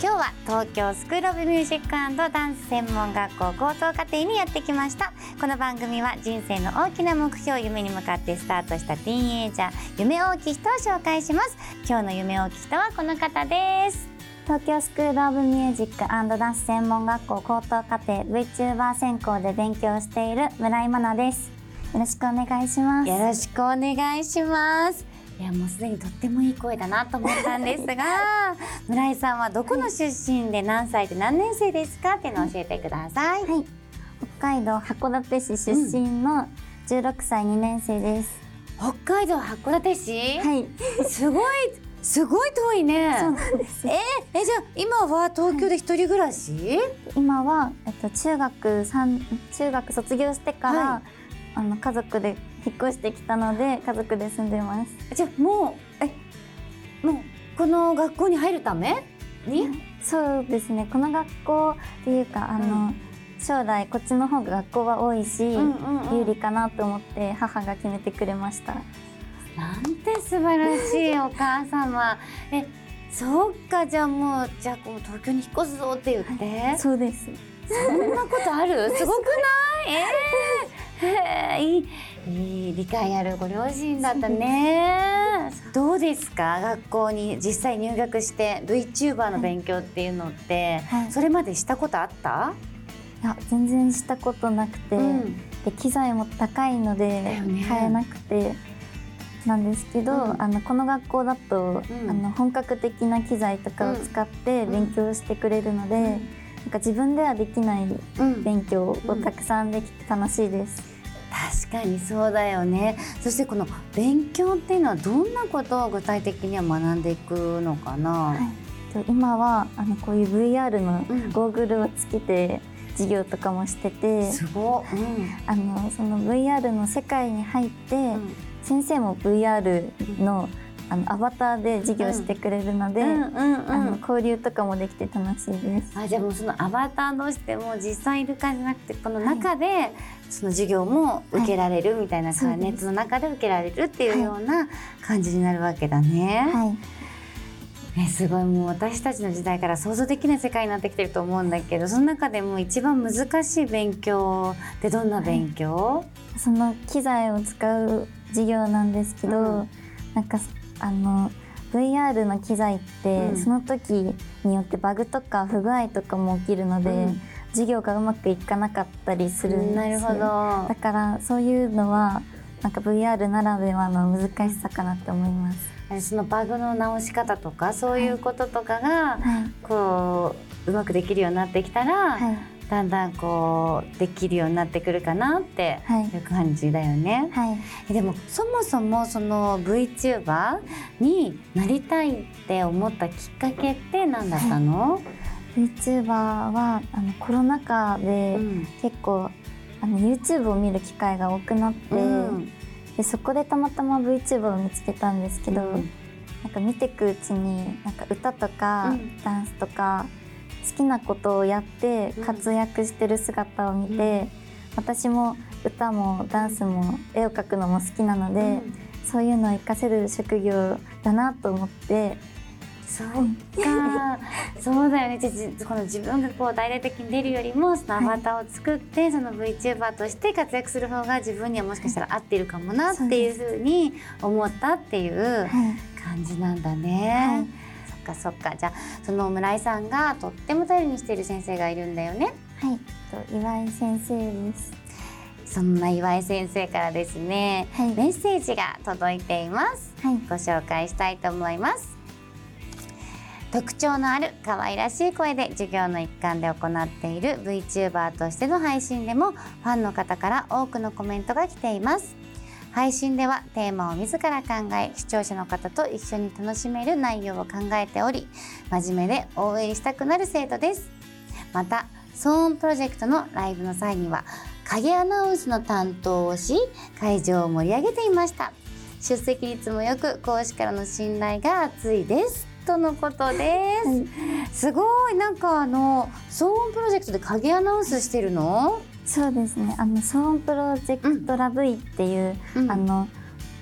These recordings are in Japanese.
今日は東京スクールオブミュージックダンス専門学校高等課程にやってきました。この番組は人生の大きな目標夢に向かってスタートしたティーンエイジャー夢大きい人を紹介します。今日の夢大きい人はこの方です。東京スクールオブミュージックダンス専門学校高等課程 VTuber 専攻で勉強している村井真奈です。よろしくお願いします。よろしくお願いしますいやもうすでにとってもいい声だなと思ったんですが村井さんはどこの出身で何歳で何年生ですかっていうのを教えてください、はい、北海道函館市出身の16歳2年生です、北海道函館市？はい。すごいすごい遠いね。そうなんですえーえじゃあ今は東京で一人暮らし、今は、えっと、中学三中学卒業してから、はいあの家族で引っ越してきたので家族で住んでます。じゃあもうえもうこの学校に入るために、そうですね。この学校っていうかあの、将来こっちの方が学校は多いし、うんうんうん。有利かなと思って母が決めてくれました。なんて素晴らしいお母様。えそっかじゃあもうじゃあこう東京に引っ越すぞって言って、そうです。そんなことある？すごくない？えー、へーいいいい理解あるご両親だったね。どうですか。学校に実際入学して VTuber の勉強っていうのって、はい。それまでしたことあった、いや全然したことなくて、うん。で機材も高いので買えなくて。なんですけど、うん。あのこの学校だと、うん。あの本格的な機材とかを使ってうん。勉強してくれるので、なんか自分ではできないうん。勉強をたくさんできて楽しいです。確かにそうだよね。そしてこの勉強っていうのはどんなことを具体的には学んでいくのかな、はい。と今はあのこういう VR のうん。ゴーグルをつけて授業とかもしてて、すごい、うん。あのその VR の世界に入って、うん。先生も VR のあのアバターで授業してくれるので、交流とかもできて楽しいです。あじゃあもうそのアバター同士でも実際いるかじゃなくてこの中でその授業も受けられるみたいな感じ、そうです。ネットの中で受けられるっていうような感じになるわけだね。はい、ねすごいもう私たちの時代から想像できない世界になってきてると思うんだけどその中でも一番難しい勉強ってどんな勉強、その機材を使う授業なんですけど、うん。なんかあの VR の機材って、うん。その時によってバグとか不具合とかも起きるので、うん。授業がうまくいかなかったりするんですよ。なるほど。だからそういうのはなんか VR ならではの難しさかなって思います。そのバグの直し方とかそういうこととかが、はい、こううまくできるようになってきたら、はい、だんだんこうできるようになってくるかなってはいいう感じだよね。はい。えでもそもそもその VTuber になりたいって思ったきっかけって何だったの？VTuber はあのコロナ禍でうん結構あの YouTube を見る機会が多くなって、うんでそこでたまたま VTuber を見つけたんですけど、うんなんか見ていくうちになんか歌とか、うんダンスとか好きなことをやってうん。活躍してる姿を見て、うん。私も歌もダンスも絵を描くのも好きなので、うん。そういうのを活かせる職業だなと思ってそう。か。そうだよね。この自分がこう大々的に出るよりもそのアバターを作って、その VTuber として活躍する方が自分にはもしかしたら合っているかもなっていうふうに思ったっていうはい。感じなんだね。そっかそっか。じゃあその村井さんがとっても頼りにしている先生がいるんだよね。はい。と岩井先生です。そんな岩井先生からですね、はい。メッセージが届いています、はい。ご紹介したいと思います。特徴のある可愛らしい声で授業の一環で行っている VTuber としての配信でもファンの方から多くのコメントが来ています配信ではテーマを自ら考え視聴者の方と一緒に楽しめる内容を考えており真面目で応援したくなる生徒です。また騒音プロジェクトのライブの際には影アナウンスの担当をし会場を盛り上げていました。出席率もよく講師からの信頼が厚いですとのことです、すごい。なんかあの騒音プロジェクトで影アナウンスしてるの、そうですね。あの騒音プロジェクトラブイっていう、うん。あの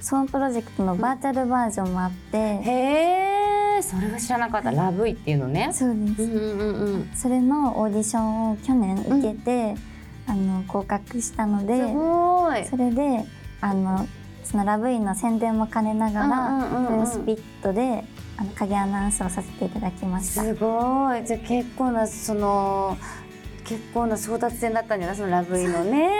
騒音プロジェクトのバーチャルバージョンもあって、へえそれは知らなかった。ラブイっていうのね。そうです、うんうんうんうん。それのオーディションを去年受けて、あの合格したのですごい。それであのそのラブインの宣伝も兼ねながら、うんうんうんスピットであの影アナウンスをさせていただきました。すごい。じゃあ結構なその結構な争奪戦だったんじゃない？そのラブイのね。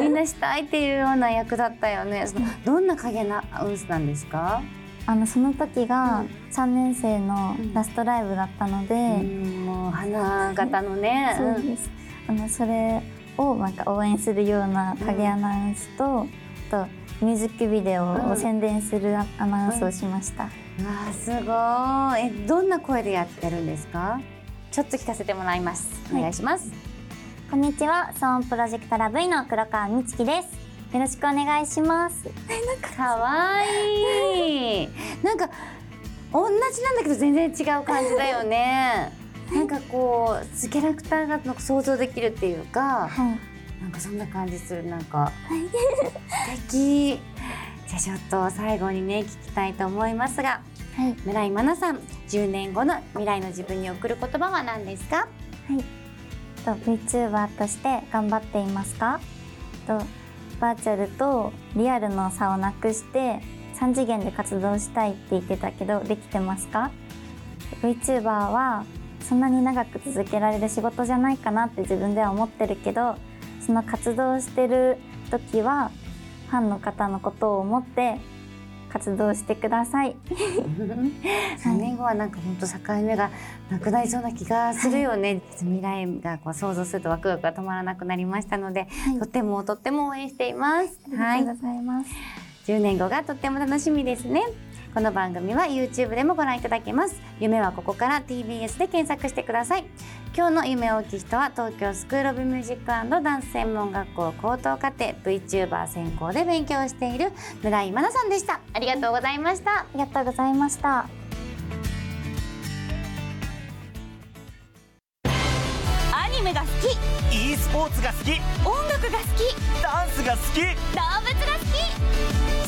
みんなしたいっていうような役だったよね。そのどんな影アナウンスなんですか、あのその時がうん。3年生のうん。ラストライブだったので、うんもう花形のね、そうです。あのそれをなんか応援するような影アナウンスと、あとミュージックビデオうん。を宣伝するアアナウンスをしました。わあすごい。えどんな声でやってるんですか？ちょっと聞かせてもらいます。お願いします、こんにちは、ソーンプロジェクトラブイの黒川美月です。よろしくお願いします。かわいい。なんか同じなんだけど全然違う感じだよね。なんかこうキャラクターが想像できるっていうかはい。なんかそんな感じする。なんか素敵。じゃあちょっと最後にね聞きたいと思いますがはい。村井真奈さん10年後の未来の自分に送る言葉は何ですか？と VTuber として頑張っていますか？とバーチャルとリアルの差をなくして3次元で活動したいって言ってたけどできてますか？VTuber はそんなに長く続けられる仕事じゃないかなって自分では思ってるけどその活動してる時はファンの方のことを思って活動してください。3年後はなんか本当境目がなくなりそうな気がするよね、未来がこう想像するとワクワクが止まらなくなりましたので、はい。とってもとっても応援しています、はいありがとうございます。10年後がとっても楽しみですね。この番組は YouTube でもご覧いただけます。夢はここから TBS で検索してください今日の夢追い人は東京スクールオブミュージックダンス専門学校高等課程 VTuber 専攻で勉強している村井舞奈さんでした。ありがとうございました。ありがとうございました。アニメが好き。E スポーツが好き。音楽が好き。ダンスが好き。動物が好き。3